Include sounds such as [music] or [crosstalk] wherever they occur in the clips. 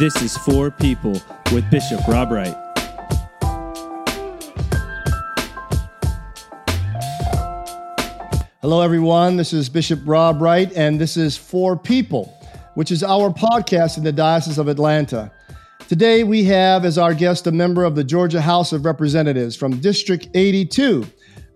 This is For People with Bishop Rob Wright. Hello, everyone. This is Bishop Rob Wright, and this is For People, which is our podcast in the Diocese of Atlanta. Today, we have as our guest a member of the Georgia House of Representatives from District 82,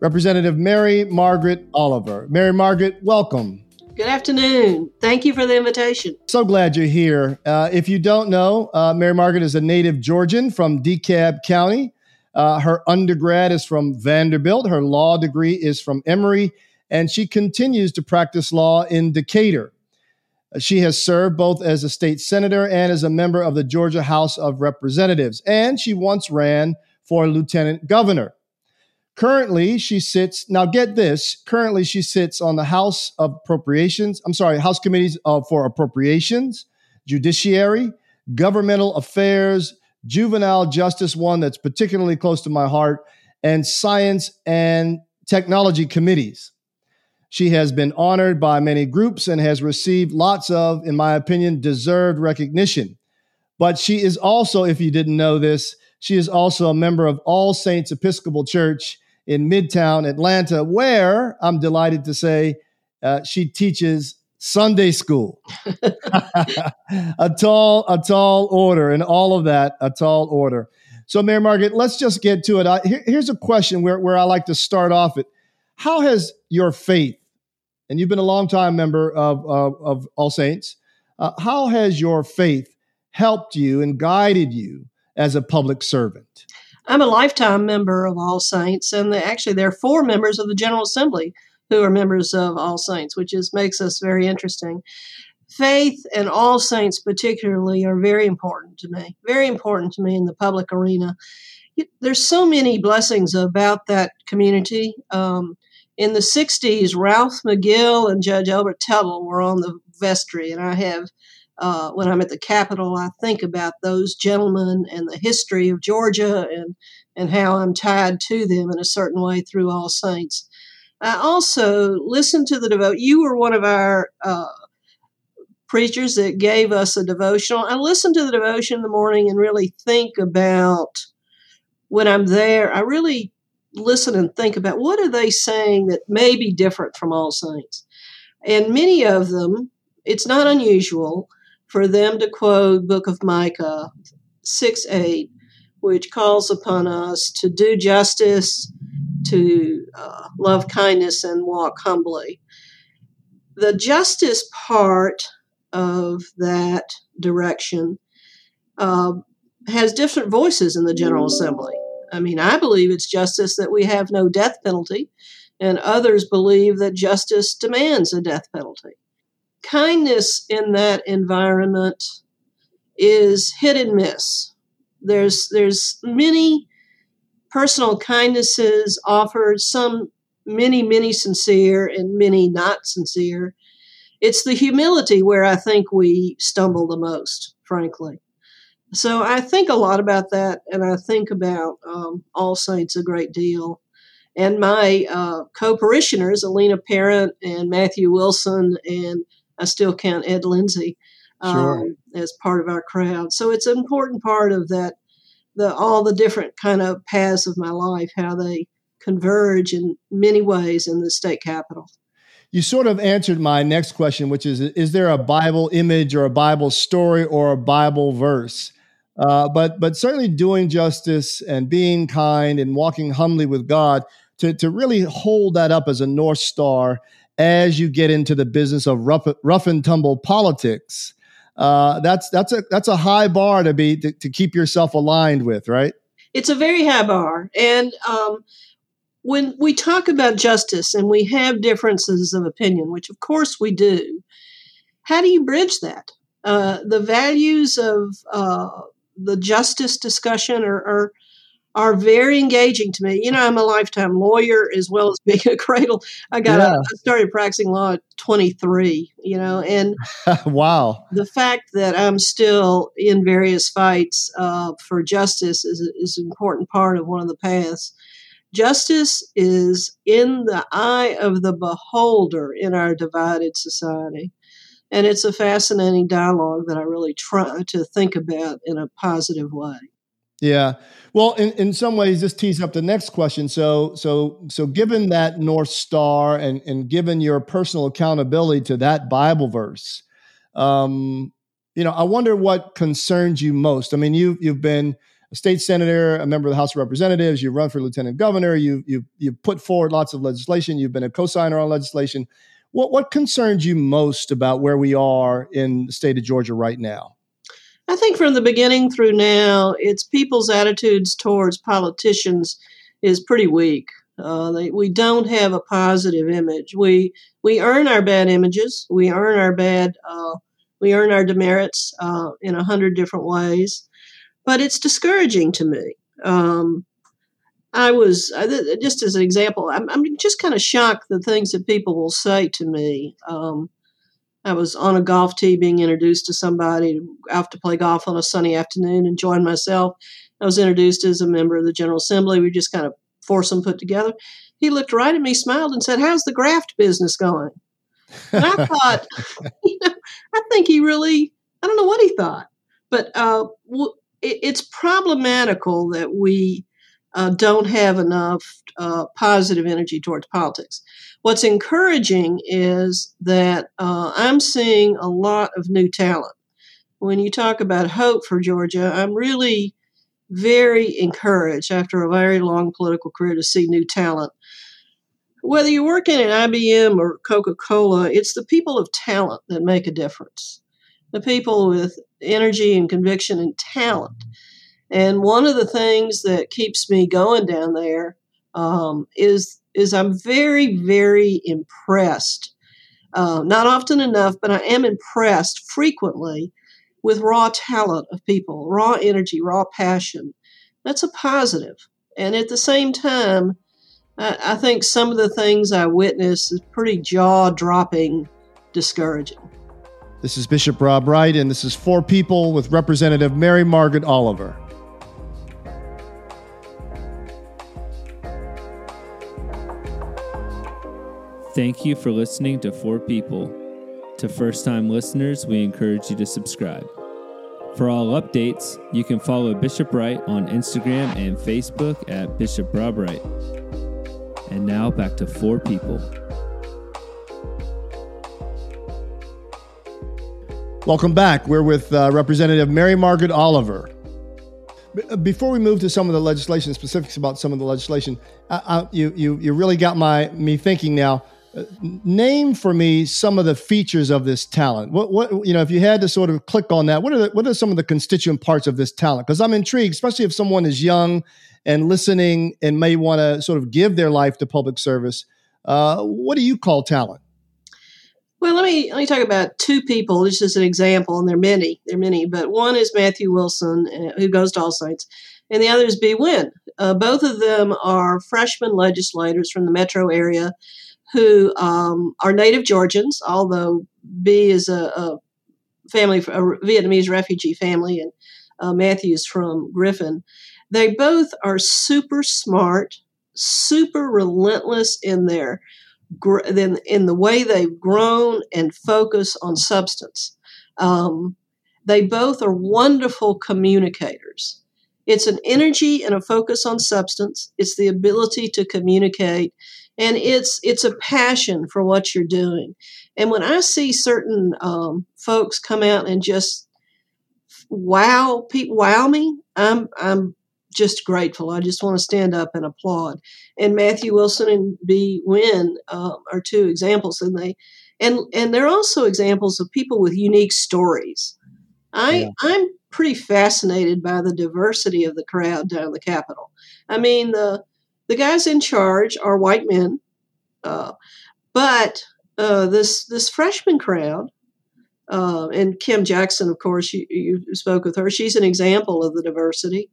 Representative Mary Margaret Oliver. Mary Margaret, welcome. Good afternoon. Thank you for the invitation. So glad you're here. Uh, if you don't know, uh, Mary Margaret is a native Georgian from DeKalb County. Uh, her undergrad is from Vanderbilt. Her law degree is from Emory, and she continues to practice law in Decatur. Uh, she has served both as a state senator and as a member of the Georgia House of Representatives, and she once ran for lieutenant governor. Currently, she sits, now get this, currently she sits on the House of Appropriations, I'm sorry, House Committees uh, for Appropriations, Judiciary, Governmental Affairs, Juvenile Justice, one that's particularly close to my heart, and Science and Technology Committees. She has been honored by many groups and has received lots of, in my opinion, deserved recognition. But she is also, if you didn't know this, she is also a member of All Saints Episcopal Church in Midtown Atlanta, where I'm delighted to say uh, she teaches Sunday school. [laughs] a tall, a tall order, and all of that, a tall order. So, Mary Margaret, let's just get to it. I, here, here's a question where, where I like to start off it. How has your faith, and you've been a long time member of, of, of All Saints, uh, how has your faith helped you and guided you as a public servant? I'm a lifetime member of All Saints, and the, actually, there are four members of the General Assembly who are members of All Saints, which is makes us very interesting. Faith and All Saints, particularly, are very important to me. Very important to me in the public arena. There's so many blessings about that community. Um, in the 60s, Ralph McGill and Judge Elbert Tuttle were on the vestry, and I have uh, when I'm at the Capitol, I think about those gentlemen and the history of Georgia and, and how I'm tied to them in a certain way through All Saints. I also listen to the devote. You were one of our uh, preachers that gave us a devotional. I listen to the devotion in the morning and really think about when I'm there. I really listen and think about what are they saying that may be different from All Saints. And many of them, it's not unusual for them to quote Book of Micah 6 8, which calls upon us to do justice, to uh, love kindness, and walk humbly. The justice part of that direction uh, has different voices in the General Assembly. I mean, I believe it's justice that we have no death penalty, and others believe that justice demands a death penalty kindness in that environment is hit and miss. There's there's many personal kindnesses offered, some many many sincere and many not sincere. It's the humility where I think we stumble the most, frankly. So I think a lot about that, and I think about um, All Saints a great deal. And my uh, co parishioners, Elena Parent and Matthew Wilson and I still count Ed Lindsay um, sure. as part of our crowd. So it's an important part of that, the all the different kind of paths of my life, how they converge in many ways in the state capitol. You sort of answered my next question, which is Is there a Bible image or a Bible story or a Bible verse? Uh, but but certainly doing justice and being kind and walking humbly with God to, to really hold that up as a North Star as you get into the business of rough, rough and tumble politics. Uh, that's that's a that's a high bar to be to, to, keep yourself aligned with, right? It's a very high bar, and um, when we talk about justice and we have differences of opinion, which of course we do, how do you bridge that? Uh, the values of uh, the justice discussion are, are are very engaging to me. You know, I'm a lifetime lawyer as well as being [laughs] a cradle. I got yeah. a, I started practicing law at 23, you know, and [laughs] wow. The fact that I'm still in various fights uh, for justice is, is an important part of one of the paths. Justice is in the eye of the beholder in our divided society. And it's a fascinating dialogue that I really try to think about in a positive way. Yeah. Well, in, in some ways, this tees up the next question. So, so, so, given that North Star and, and given your personal accountability to that Bible verse, um, you know, I wonder what concerns you most. I mean, you you've been a state senator, a member of the House of Representatives, you run for lieutenant governor, you you you've put forward lots of legislation, you've been a co-signer on legislation. What what concerns you most about where we are in the state of Georgia right now? I think from the beginning through now, it's people's attitudes towards politicians is pretty weak. Uh, they, we don't have a positive image. We we earn our bad images. We earn our bad. Uh, we earn our demerits uh, in a hundred different ways but it's discouraging to me. Um, I was just as an example. I'm, I'm just kind of shocked the things that people will say to me. Um, I was on a golf tee being introduced to somebody out to play golf on a sunny afternoon and joined myself. I was introduced as a member of the General Assembly. We just kind of foursome put together. He looked right at me, smiled, and said, "How's the graft business going?" And I [laughs] thought, you know, I think he really, I don't know what he thought, but uh, it's problematical that we uh, don't have enough uh, positive energy towards politics. What's encouraging is that uh, I'm seeing a lot of new talent. When you talk about hope for Georgia, I'm really very encouraged after a very long political career to see new talent. Whether you're working at IBM or Coca Cola, it's the people of talent that make a difference the people with energy and conviction and talent. And one of the things that keeps me going down there um, is is I'm very very impressed. Uh, not often enough, but I am impressed frequently with raw talent of people, raw energy, raw passion. That's a positive. And at the same time, I, I think some of the things I witness is pretty jaw dropping discouraging. This is Bishop Rob Wright, and this is For People with Representative Mary Margaret Oliver. Thank you for listening to For People. To first time listeners, we encourage you to subscribe. For all updates, you can follow Bishop Wright on Instagram and Facebook at Bishop Rob Wright. And now back to For People. Welcome back. We're with uh, Representative Mary Margaret Oliver. Uh, before we move to some of the legislation specifics about some of the legislation, I, I, you, you, you really got my me thinking now. Name for me some of the features of this talent. What, what you know, if you had to sort of click on that, what are the, what are some of the constituent parts of this talent? Because I'm intrigued, especially if someone is young and listening and may want to sort of give their life to public service. Uh, what do you call talent? Well, let me let me talk about two people just as an example, and there are many. There are many, but one is Matthew Wilson, uh, who goes to All Saints, and the other is Bee Nguyen. Uh, both of them are freshman legislators from the metro area who um, are native Georgians, although Bee is a, a family, a Vietnamese refugee family, and uh, Matthew's from Griffin. They both are super smart, super relentless in their then in the way they've grown and focus on substance. Um, they both are wonderful communicators. It's an energy and a focus on substance. It's the ability to communicate, and it's it's a passion for what you're doing. And when I see certain um, folks come out and just wow, people wow me, I'm I'm just grateful. I just want to stand up and applaud. And Matthew Wilson and Bee Nguyen uh, are two examples, and they and and they're also examples of people with unique stories. I yeah. I'm pretty fascinated by the diversity of the crowd down the Capitol. I mean the the guys in charge are white men, uh, but uh, this this freshman crowd. Uh, and Kim Jackson, of course, you, you spoke with her. She's an example of the diversity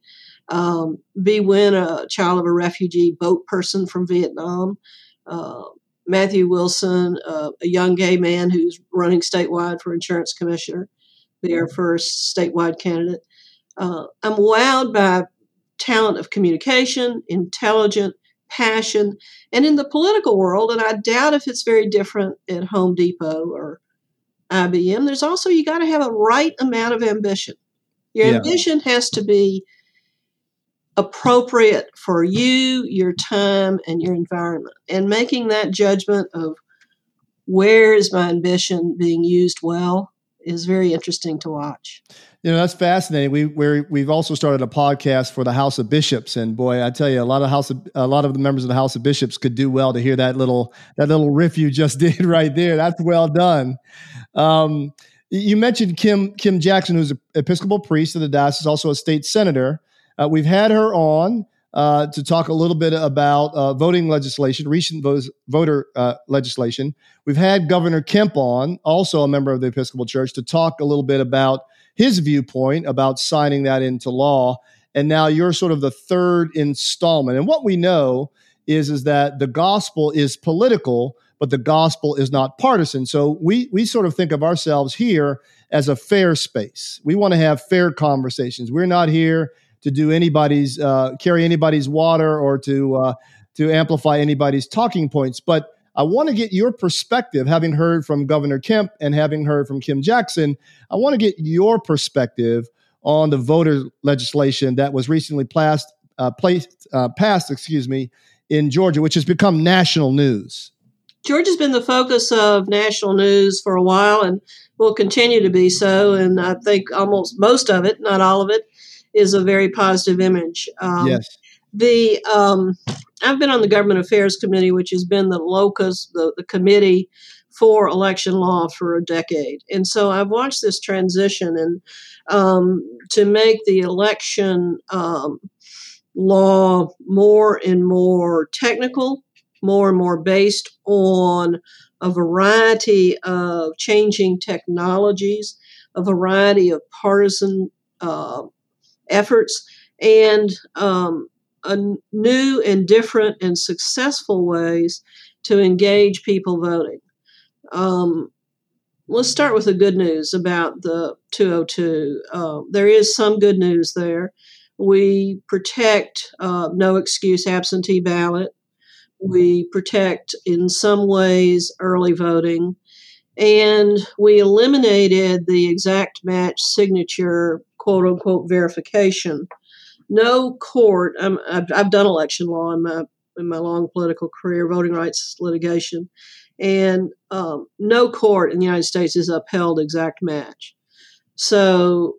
um, Bee Nguyen, a child of a refugee boat person from Vietnam. Uh, Matthew Wilson, uh, a young gay man who's running statewide for insurance commissioner, their first statewide candidate. Uh, I'm wowed by talent of communication, intelligent, passion, and in the political world, and I doubt if it's very different at Home Depot or IBM, there's also you got to have a right amount of ambition. Your Yeah. ambition has to be appropriate for you, your time, and your environment. And making that judgment of where is my ambition being used well is very interesting to watch. You know, that's fascinating. We we're, we've also started a podcast for the House of Bishops, and boy, I tell you, a lot of House of, a lot of the members of the House of Bishops could do well to hear that little that little riff you just [laughs] did right there. That's well done. Um, you mentioned Kim Kim Jackson, who's an Episcopal priest of the diocese, also a state senator. Uh, we've had her on uh, to talk a little bit about uh, voting legislation, recent votes, voter uh, legislation. We've had Governor Kemp on, also a member of the Episcopal Church, to talk a little bit about his viewpoint about signing that into law. And now you're sort of the third installment. And what we know is, is that the gospel is political, but the gospel is not partisan. So we we sort of think of ourselves here as a fair space. We want to have fair conversations. We're not here to do anybody's uh, carry anybody's water or to uh, to amplify anybody's talking points. But I want to get your perspective, having heard from Governor Kemp and having heard from Kim Jackson. I want to get your perspective on the voter legislation that was recently passed, uh, placed, uh, passed, excuse me, in Georgia, which has become national news. Georgia's been the focus of national news for a while and will continue to be so. And I think almost most of it, not all of it, is a very positive image. Um, yes. The um, I've been on the Government Affairs Committee, which has been the locus, the, the committee for election law for a decade, and so I've watched this transition and um, to make the election um, law more and more technical, more and more based on a variety of changing technologies, a variety of partisan uh, efforts, and um, new and different and successful ways to engage people voting. Um, let's start with the good news about the 202. Uh, there is some good news there. We protect uh, no excuse absentee ballot. We protect, in some ways, early voting. And we eliminated the exact match signature, quote unquote, verification no court. Um, I've, I've, done election law in my in my long political career, voting rights litigation, and um, no court in the United States has upheld exact match. So,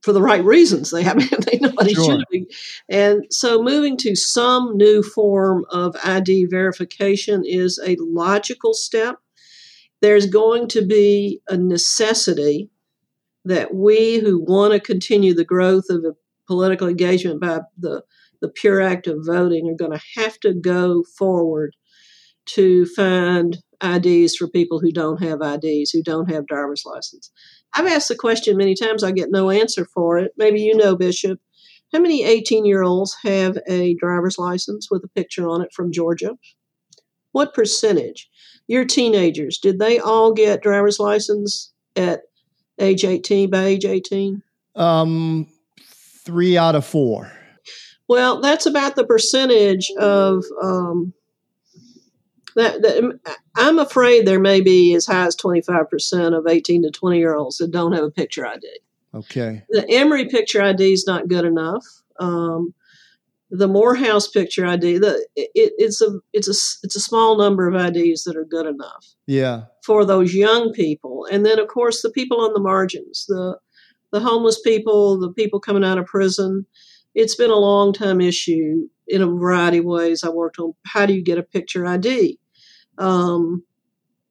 for the right reasons, they haven't. [laughs] They nobody Sure. should be. And so, moving to some new form of ID verification is a logical step. There's going to be a necessity that we who want to continue the growth of a political engagement by the, the pure act of voting are going to have to go forward to find IDs for people who don't have IDs, who don't have driver's license. I've asked the question many times, I get no answer for it. Maybe you know, Bishop. How many 18 year olds have a driver's license with a picture on it from Georgia? What percentage? Your teenagers, did they all get driver's license at age 18 by age 18? Um, three out of four. Well, that's about the percentage of um, that, that. I'm afraid there may be as high as 25% of 18 to 20 year olds that don't have a picture ID. Okay. The Emory picture ID is not good enough. Um, the Morehouse picture ID, the it, it's a it's a it's a small number of IDs that are good enough Yeah. for those young people, and then of course the people on the margins, the the homeless people, the people coming out of prison. It's been a long time issue in a variety of ways. I worked on how do you get a picture ID. Um,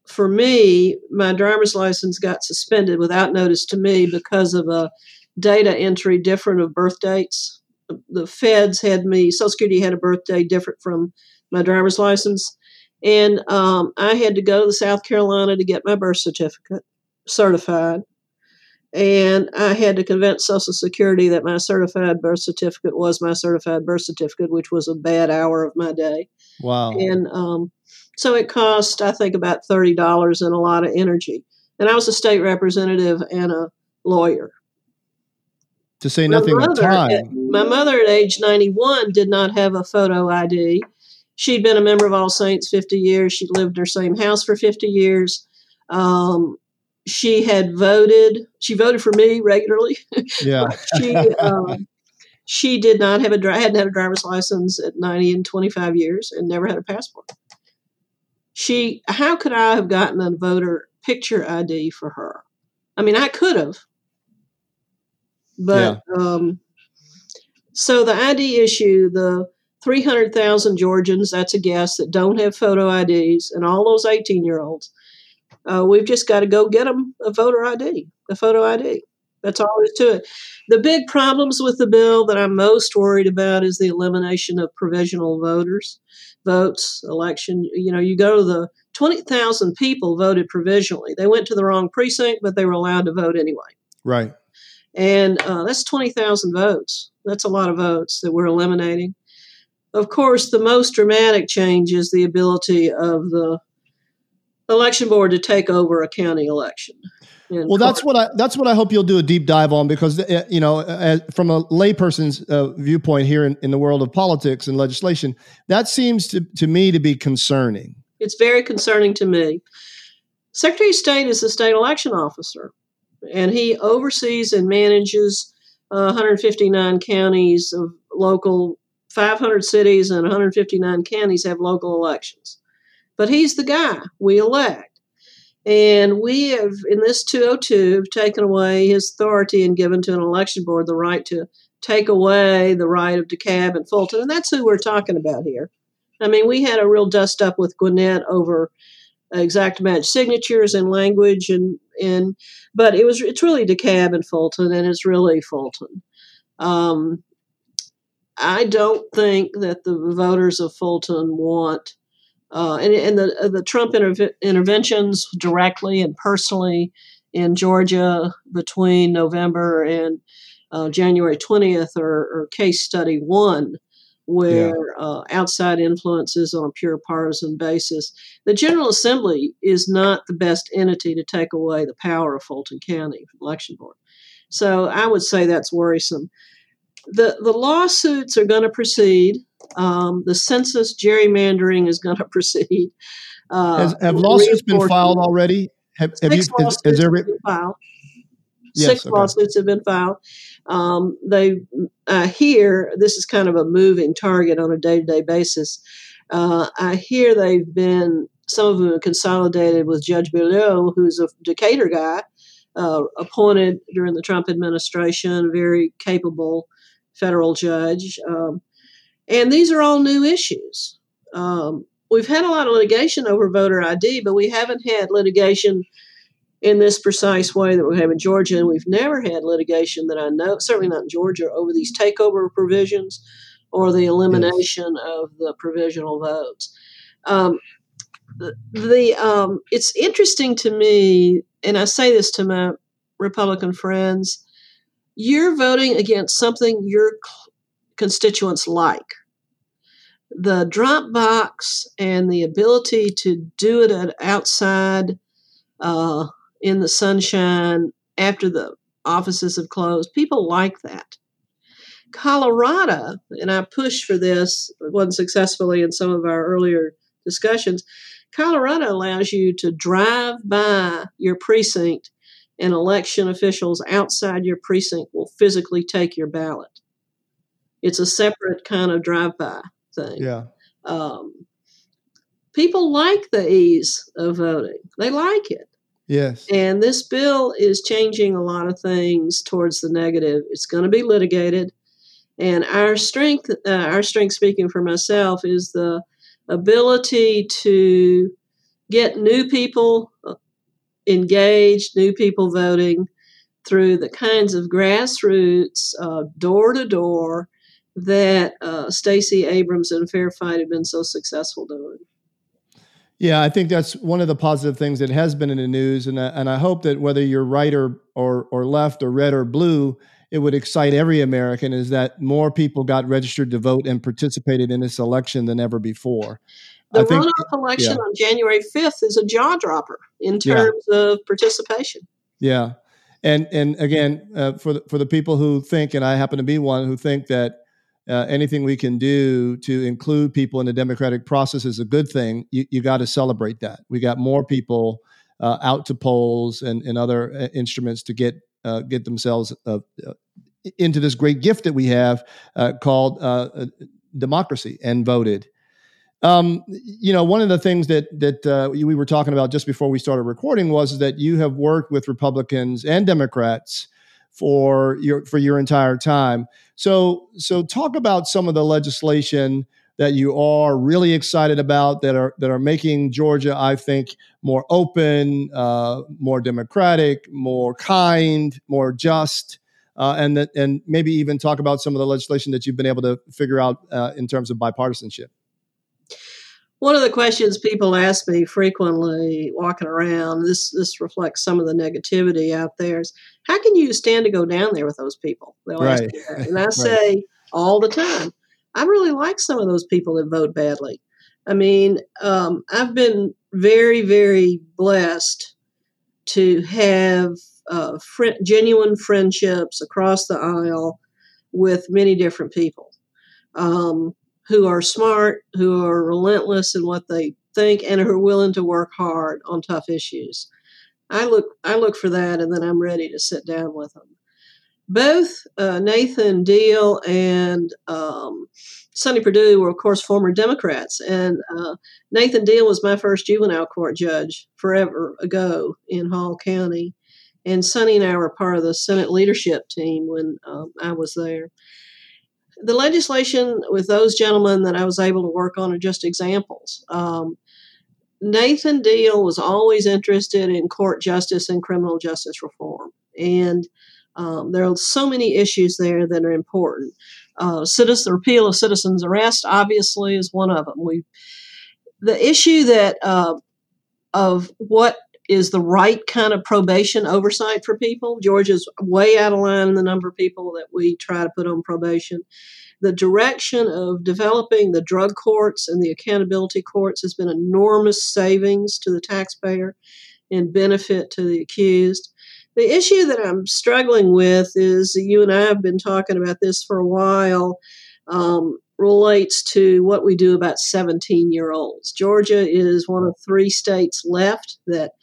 for me, my driver's license got suspended without notice to me because of a data entry different of birth dates. The feds had me, Social Security had a birthday different from my driver's license. And um, I had to go to South Carolina to get my birth certificate certified. And I had to convince Social Security that my certified birth certificate was my certified birth certificate, which was a bad hour of my day. Wow. And um, so it cost, I think, about $30 and a lot of energy. And I was a state representative and a lawyer. to say My nothing of mother, at, time. my mother at age 91 did not have a photo ID. She'd been a member of All Saints 50 years. She'd lived in her same house for 50 years. Um, she had voted. She voted for me regularly. Yeah. [laughs] she um, she did not have a hadn't had a driver's license at ninety and twenty five years, and never had a passport. She, how could I have gotten a voter picture ID for her? I mean, I could have, but yeah. um, so the ID issue, the 300,000 Georgians, that's a guess, that don't have photo IDs, and all those 18 year olds, uh, we've just got to go get them a voter ID, a photo ID. That's all there is to it. The big problems with the bill that I'm most worried about is the elimination of provisional voters, votes, election. You know, you go to the 20,000 people voted provisionally. They went to the wrong precinct, but they were allowed to vote anyway. Right. And uh, that's 20,000 votes. That's a lot of votes that we're eliminating. Of course, the most dramatic change is the ability of the election board to take over a county election. Well, that's what I that's what I hope you'll do a deep dive on because uh, you know, uh, from a layperson's uh, viewpoint here in, in the world of politics and legislation, that seems to, to me to be concerning. It's very concerning to me. Secretary of State is the state election officer, and he oversees and manages uh, 159 counties of local 500 cities and 159 counties have local elections. But he's the guy we elect. And we have, in this 202, have taken away his authority and given to an election board the right to take away the right of DeKalb and Fulton. And that's who we're talking about here. I mean, we had a real dust up with Gwinnett over exact match signatures and language and and but it was it's really DeKalb and Fulton and it's really Fulton. Um, I don't think that the voters of Fulton want uh, and, and the uh, the Trump interventions directly and personally in Georgia between November and uh, January 20th are, are, case study one, where yeah. uh, outside influences on a pure partisan basis. The General Assembly is not the best entity to take away the power of Fulton County Election Board. So I would say that's worrisome. The, the lawsuits are going to proceed. Um, the census gerrymandering is going [laughs] to proceed. Uh, Has, have lawsuits been filed already? Have, have Six you, lawsuits there, have been filed. Yes, Six okay. lawsuits have been filed. Um, they I hear this is kind of a moving target on a day to day basis. Uh, I hear they've been some of them consolidated with Judge Boulee, who's a Decatur guy, uh, appointed during the Trump administration, very capable federal judge. Um, and these are all new issues. Um, we've had a lot of litigation over voter ID, but we haven't had litigation in this precise way that we have in Georgia. And we've never had litigation that I know, certainly not in Georgia, over these takeover provisions or the elimination yes. of the provisional votes. Um, the, the um, it's interesting to me, and I say this to my Republican friends you're voting against something your constituents like. The drop box and the ability to do it outside uh, in the sunshine after the offices have closed, people like that. Colorado, and I pushed for this, wasn't successfully in some of our earlier discussions. Colorado allows you to drive by your precinct and election officials outside your precinct will physically take your ballot. It's a separate kind of drive-by thing. Yeah. Um, people like the ease of voting. They like it. Yes. And this bill is changing a lot of things towards the negative. It's going to be litigated, and our strength, uh, our strength, speaking for myself, is the ability to get new people engaged, new people voting through the kinds of grassroots, door to door, that uh, Stacey Abrams and Fair Fight have been so successful doing. Yeah, I think that's one of the positive things that has been in the news, and I, and I hope that whether you're right or, or or left or red or blue, it would excite every American is that more people got registered to vote and participated in this election than ever before. The think, runoff election yeah. on January 5th is a jaw dropper in terms yeah. of participation. Yeah. And and again, uh, for the, for the people who think, and I happen to be one who think that uh, anything we can do to include people in the democratic process is a good thing, you, you got to celebrate that. We got more people uh, out to polls and, and other uh, instruments to get uh, get themselves uh, uh, into this great gift that we have called democracy and voted. Um, you know, one of the things that that we were talking about just before we started recording was that you have worked with Republicans and Democrats for your for your entire time. So, so talk about some of the legislation that you are really excited about that are that are making Georgia, I think, more open, uh, more democratic, more kind, more just. Uh, and that, and maybe even talk about some of the legislation that you've been able to figure out uh, in terms of bipartisanship. One of the questions people ask me frequently walking around, this this reflects some of the negativity out there, is how can you stand to go down there with those people? They'll right. ask me that. And I [laughs] right. say all the time, I really like some of those people that vote badly. I mean, um, I've been very, very blessed to have uh, fr- genuine friendships across the aisle with many different people. Um, who are smart, who are relentless in what they think, and who are willing to work hard on tough issues. I look I look for that, and then I'm ready to sit down with them. Both uh, Nathan Deal and um, Sonny Perdue were, of course, former Democrats, and uh, Nathan Deal was my first juvenile court judge forever ago in Hall County, and Sonny and I were part of the Senate leadership team when um, I was there the legislation with those gentlemen that I was able to work on are just examples. Um, Nathan Deal was always interested in court justice and criminal justice reform. And um, there are so many issues there that are important. Uh, citizen repeal of citizens arrest obviously is one of them. We the issue that uh, of what is the right kind of probation oversight for people. Georgia's way out of line in the number of people that we try to put on probation. The direction of developing the drug courts and the accountability courts has been enormous savings to the taxpayer and benefit to the accused. The issue that I'm struggling with is you and I have been talking about this for a while. Um, relates to what we do about 17 year olds. Georgia is one of three states left that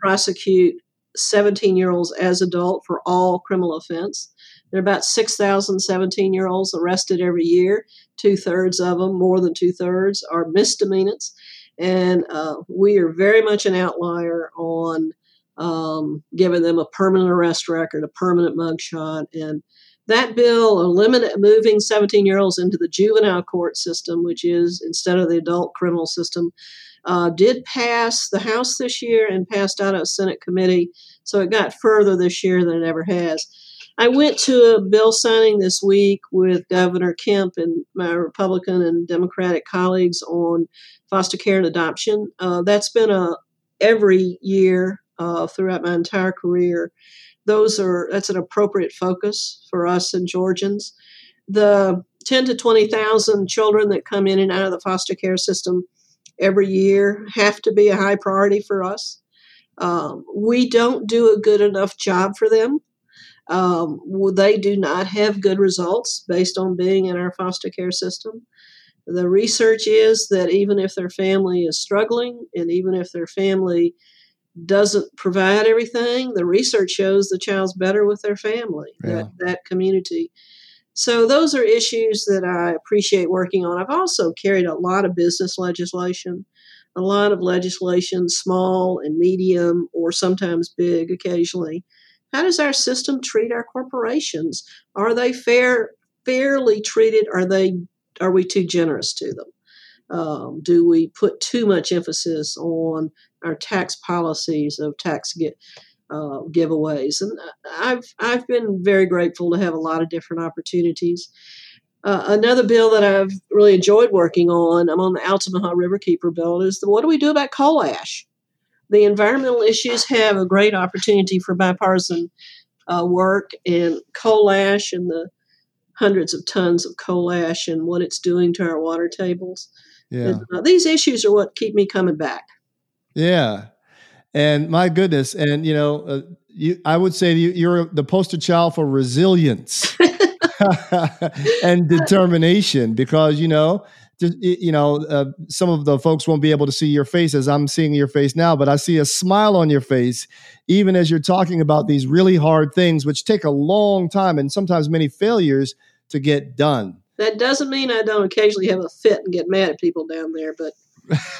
prosecute 17 year olds as adult for all criminal offense. There are about 6,000 17 year olds arrested every year. Two thirds of them, more than two thirds, are misdemeanors. And uh, we are very much an outlier on um, giving them a permanent arrest record, a permanent mugshot. And that bill eliminated moving 17 year olds into the juvenile court system, which is instead of the adult criminal system, uh, did pass the House this year and passed out of Senate committee. So it got further this year than it ever has. I went to a bill signing this week with Governor Kemp and my Republican and Democratic colleagues on foster care and adoption. Uh, that's been a every year uh, throughout my entire career. Those are that's an appropriate focus for us and Georgians. The 10 to 20,000 children that come in and out of the foster care system every year have to be a high priority for us. Um, we don't do a good enough job for them. Um, they do not have good results based on being in our foster care system. The research is that even if their family is struggling and even if their family doesn't provide everything, the research shows the child's better with their family, yeah. that, that community. So those are issues that I appreciate working on. I've also carried a lot of business legislation, a lot of legislation, small and medium, or sometimes big occasionally. How does our system treat our corporations? Are they fair, fairly treated? Are they are we too generous to them? Um, do we put too much emphasis on our tax policies of tax get, uh, giveaways. And I've I've been very grateful to have a lot of different opportunities. Uh, another bill that I've really enjoyed working on, I'm on the Altamaha Riverkeeper bill, is the, what do we do about coal ash? The environmental issues have a great opportunity for bipartisan uh, work, and coal ash and the hundreds of tons of coal ash and what it's doing to our water tables. Yeah. Uh, these issues are what keep me coming back. Yeah, and my goodness, and you know, uh, you, I would say you, you're the poster child for resilience [laughs] and determination because you know just, you know, uh, some of the folks won't be able to see your face as I'm seeing your face now, but I see a smile on your face, even as you're talking about these really hard things, which take a long time and sometimes many failures to get done. That doesn't mean I don't occasionally have a fit and get mad at people down there, but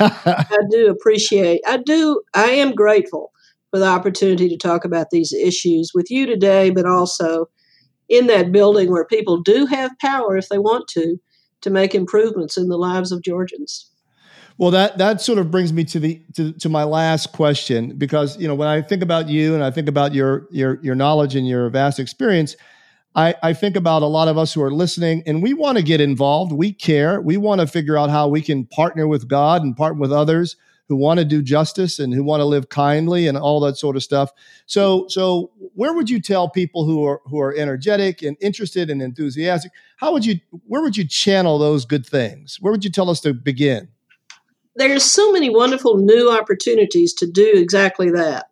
I do appreciate, I do, I am grateful for the opportunity to talk about these issues with you today, but also in that building where people do have power if they want to to make improvements in the lives of Georgians. Well, that that sort of brings me to the to, to my last question because you know when I think about you and I think about your your your knowledge and your vast experience, I, I think about a lot of us who are listening and we want to get involved. We care. We want to figure out how we can partner with God and partner with others who want to do justice and who want to live kindly and all that sort of stuff. So, so where would you tell people who are who are energetic and interested and enthusiastic? How would you where would you channel those good things? Where would you tell us to begin? There's so many wonderful new opportunities to do exactly that.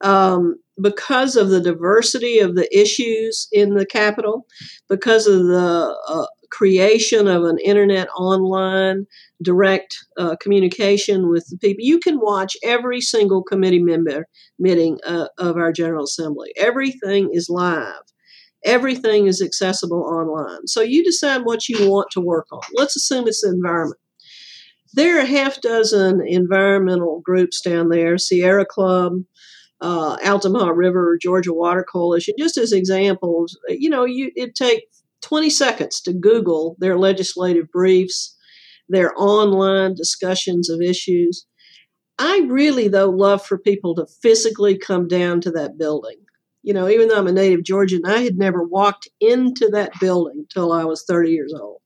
Um, because of the diversity of the issues in the capital, because of the uh, creation of an internet online direct uh, communication with the people, you can watch every single committee member meeting uh, of our General Assembly. Everything is live. Everything is accessible online. So you decide what you want to work on. Let's assume it's the environment. There are a half dozen environmental groups down there Sierra Club, uh, Altamaha River, Georgia Water Coalition, just as examples. You know, you it takes 20 seconds to Google their legislative briefs, their online discussions of issues. I really, though, love for people to physically come down to that building. You know, even though I'm a native Georgian, I had never walked into that building till I was 30 years old.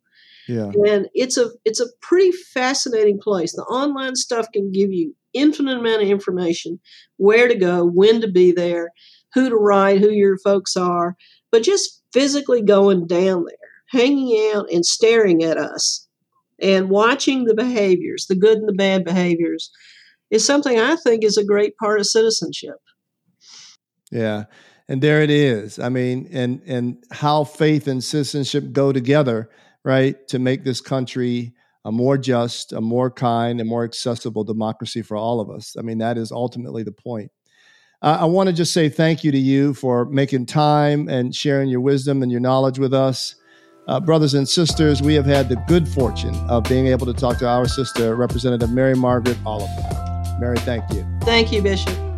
Yeah. And it's a it's a pretty fascinating place. The online stuff can give you infinite amount of information, where to go, when to be there, who to write, who your folks are, but just physically going down there, hanging out and staring at us and watching the behaviors, the good and the bad behaviors, is something I think is a great part of citizenship. Yeah. And there it is. I mean, and and how faith and citizenship go together, right, to make this country a more just, a more kind, and more accessible democracy for all of us. I mean, that is ultimately the point. Uh, I want to just say thank you to you for making time and sharing your wisdom and your knowledge with us. Uh, brothers and sisters, we have had the good fortune of being able to talk to our sister, Representative Mary Margaret Oliver. Mary, thank you. Thank you, Bishop.